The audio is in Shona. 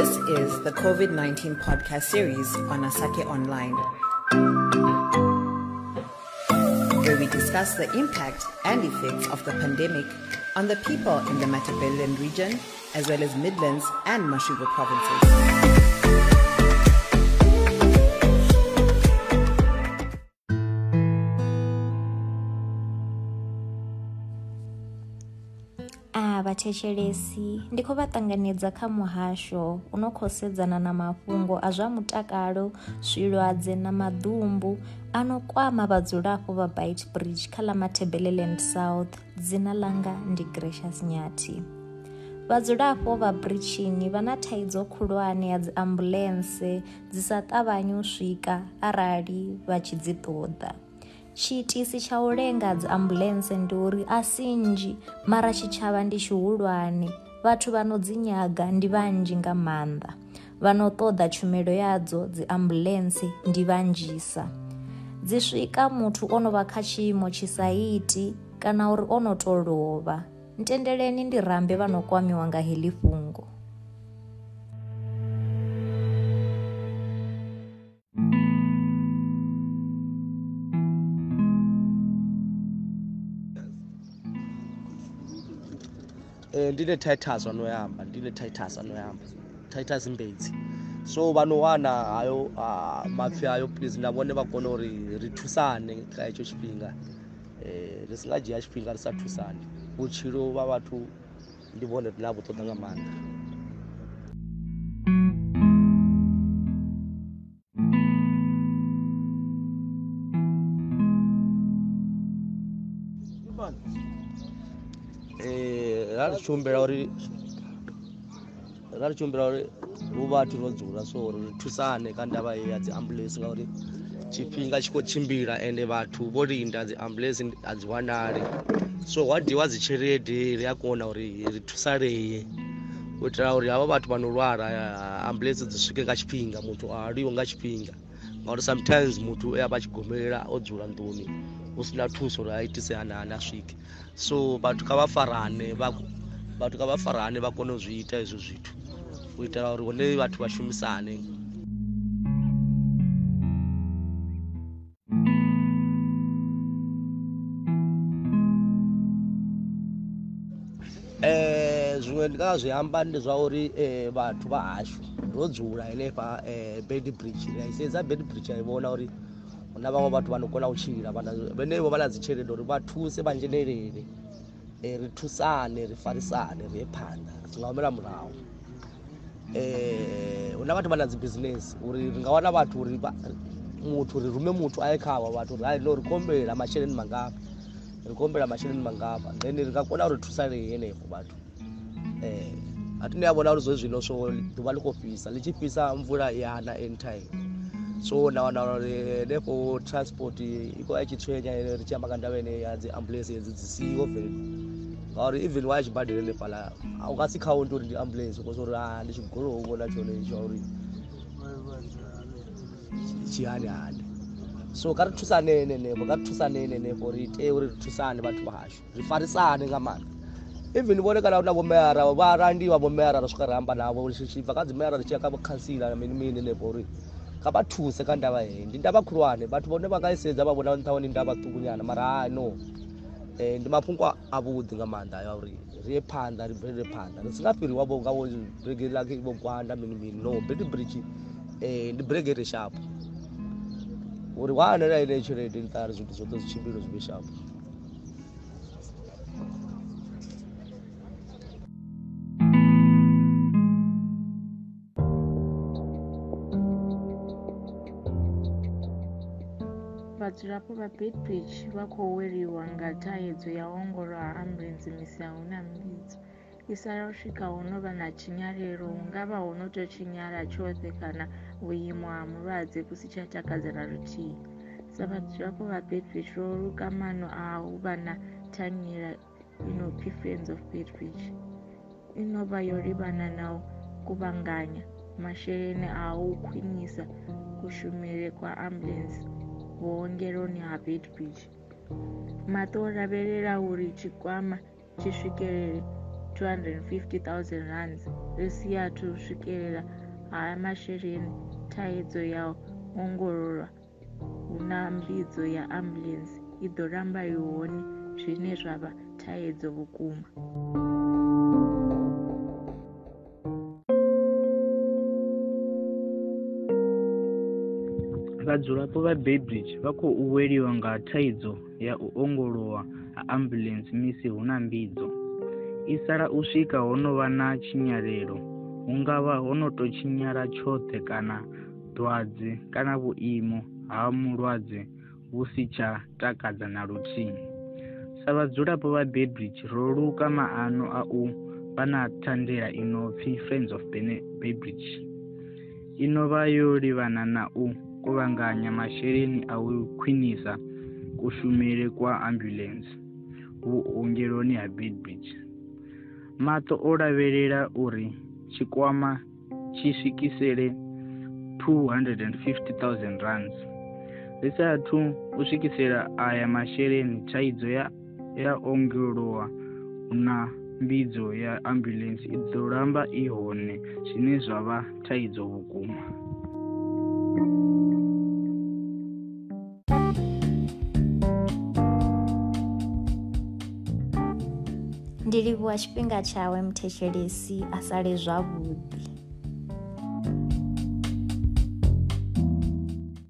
This is the COVID 19 podcast series on Asake Online, where we discuss the impact and effects of the pandemic on the people in the Matabeleland region, as well as Midlands and Mashugo provinces. vathetshelesi ndi khou vha ṱanganedza kha muhasho uno khou sedzana na mafhungo a zwa mutakalo zwilwadze na maḓumbu ano kwama vhadzulapo vha bite bridge kha ḽa matebeleland south dzina langa ndi gracious nyati vhadzulapo vha bridgini vha na thaidzo khulwane ya dziambulense dzi sa ṱavhanye u swika arali vha tshi dzi ṱoḓa tshiitisi tsha u lenga dzi ambulense ndi uri a sinzhi mara tshitshavha ndi tshihulwane vhathu vha no dzinyaga ndi vhanzhi nga maanḓa vha no ṱoḓa tshumelo yadzo dzi ambulense ndi vhanzhisa dzi swika muthu o no vha kha tshiimo tshi sa iti kana uri o no tou lovha ntendeleni ndi rambe vha no kwamiwa nga heḽi fhungo um eh, ndinetitus anoyamba ndinetitus anoyamba titus mbetsi so vanowana hayo ah, mapfi ayo please ndavone vakona uri eh, ri thusane ka icho tshifhinga ri singa dyiya tshifhinga ri sa thusane vutshilo va vathu ndi vone ri na vutoda nga maanda Thank you ra ri chumbela uri vo vathu ro dzula so ri ri thusane ka ndava ya dziambulense ngauri tshifhinga tshi khou tshimbila ende vhathu vho linda dziambulense a dzi wanali so wa diwa dzi tshelede ri a kona uri ri thusalee u itela uri havo vhathu vha no lwala ambulense dzi swike nga tshifhinga muthu a liwe nga tshifhinga ngauri sometimes muthu e avha tshi gomelela o dzula nduni hu si na thuso uri a itise hanaani a swike so vhathu kha vha farane vha vatu ngavafarane vakone kuzviita izvo zvithu kuitira uri one vatu vashumisane eh, zvimwe ndikazvihamba ndezvauri vatu vahashu ndodzura inepa bed bridge raisenza bed bridge aivona uri una vamwe vatu vanokona kuchira vanevo vanadzichere ndori vatuse vanjenerere e, ri thusane ri farisane ri ye phanda ri nga humela murahu eh, hu e, na vathu va na dzibusiness uri ri nga wana vathu uri muthu ri rume muthu a ye khavo vathu uri hai no ri kombela maxeleni mangapa ri kombela maxeleni mangapa then ri nga kona uri thusane henefo vathu e, eh, a ti ni ya vona uri zo zwino swo duva li ko fisa li fisa mvula yana anytime so na wana uri henefo transport i ko a tshi tshwenya ri tshi ambakandaveni ya dziambulense yedzi dzisiwo vele ngauri even wa tshi badele lefala auka si khaunti uri ndi ambulance bcause uri ndi tshigolo u vona tshone tshauri tshihani hani so ka ri thusanene nepo ka ri thusanene nepo ri te uri ri thusane vhathu vhahashu ri farisane nga maanḓa even vone kana na vomera va randiwa vomerara swika ri hamba navo tshibva kha dzimera ri tshiya kha vakhansila minimini nepo uri kha vha thuse kha ndava hei ndi ndava khulwane vhathu vhone vha nga i sedza vha vona nṱhawo ndi ndava ṱukunyana mara hano ah, Eh, ndi mafhungo avhuḓi nga maanḓa ya uri ri ye phanḓa ri bvelele phanḓa ri si nga fhiri wavho nga vho bregeri lake vo gwanda mini mini no bredi bridge eh, ndi bregeri shapo uri wa anelaenei tshelede ni ṱari zwithu zwoṱhe zwi tshimbile zwi vhe shapo vadzirapo vabedbridge vakoweriwa ngataedzo yaongorora ambulenzi misi hauna mbidzo isarosvika hunova nachinyarero hungava hunotochinyara chose kana uimo hamurwadze kusichatakadzana rutii savadzirapo vabedbridge roruka mano auva natanyira inopi friends of bedbridge inova yorivana nawo kuvanganya masherene aukwinisa kushumire kwaambulenzi vuongeloni habitbich matoraverera uri chikwama chisvikerere 250 000rand risiya tosvikerera haa mashereni taidzo yaongororwa hunambidzo yaambulensi idoramba ihoni zvine zvava taedzo vukuma vadzulapo vabaybridge vakouweriwa nga thaidzo ya u ongolowa haambulense misi hu na mbidzo i sala u swika ho no va na tshinyalelo hu nga va ho no to tshinyala tshoṱhe kana dwadze kana vhuimo ha mulwadze vhu si tsha takadza na luthini sa vadzulapo vha baybridge ro luka maano a u vha na thandela ino pfi friends of baybridge i no vha yo livana na u kuvanganya masheleni a u khwinisa kushumele kwa ambulance vhuongeloni ha bidbit mato o lavhelela uri tshikwama tshi swikisele 250000 rands ri saathu u swikisela aya masheleni thaidzo ya, ya ongolowa na mbidzo ya ambulance i ḓo lamba i hone zwine zwa vha thaidzo vhukuma ndi livhuwa tshifhinga tshawe muthetshelesi a sale zwavhuḓi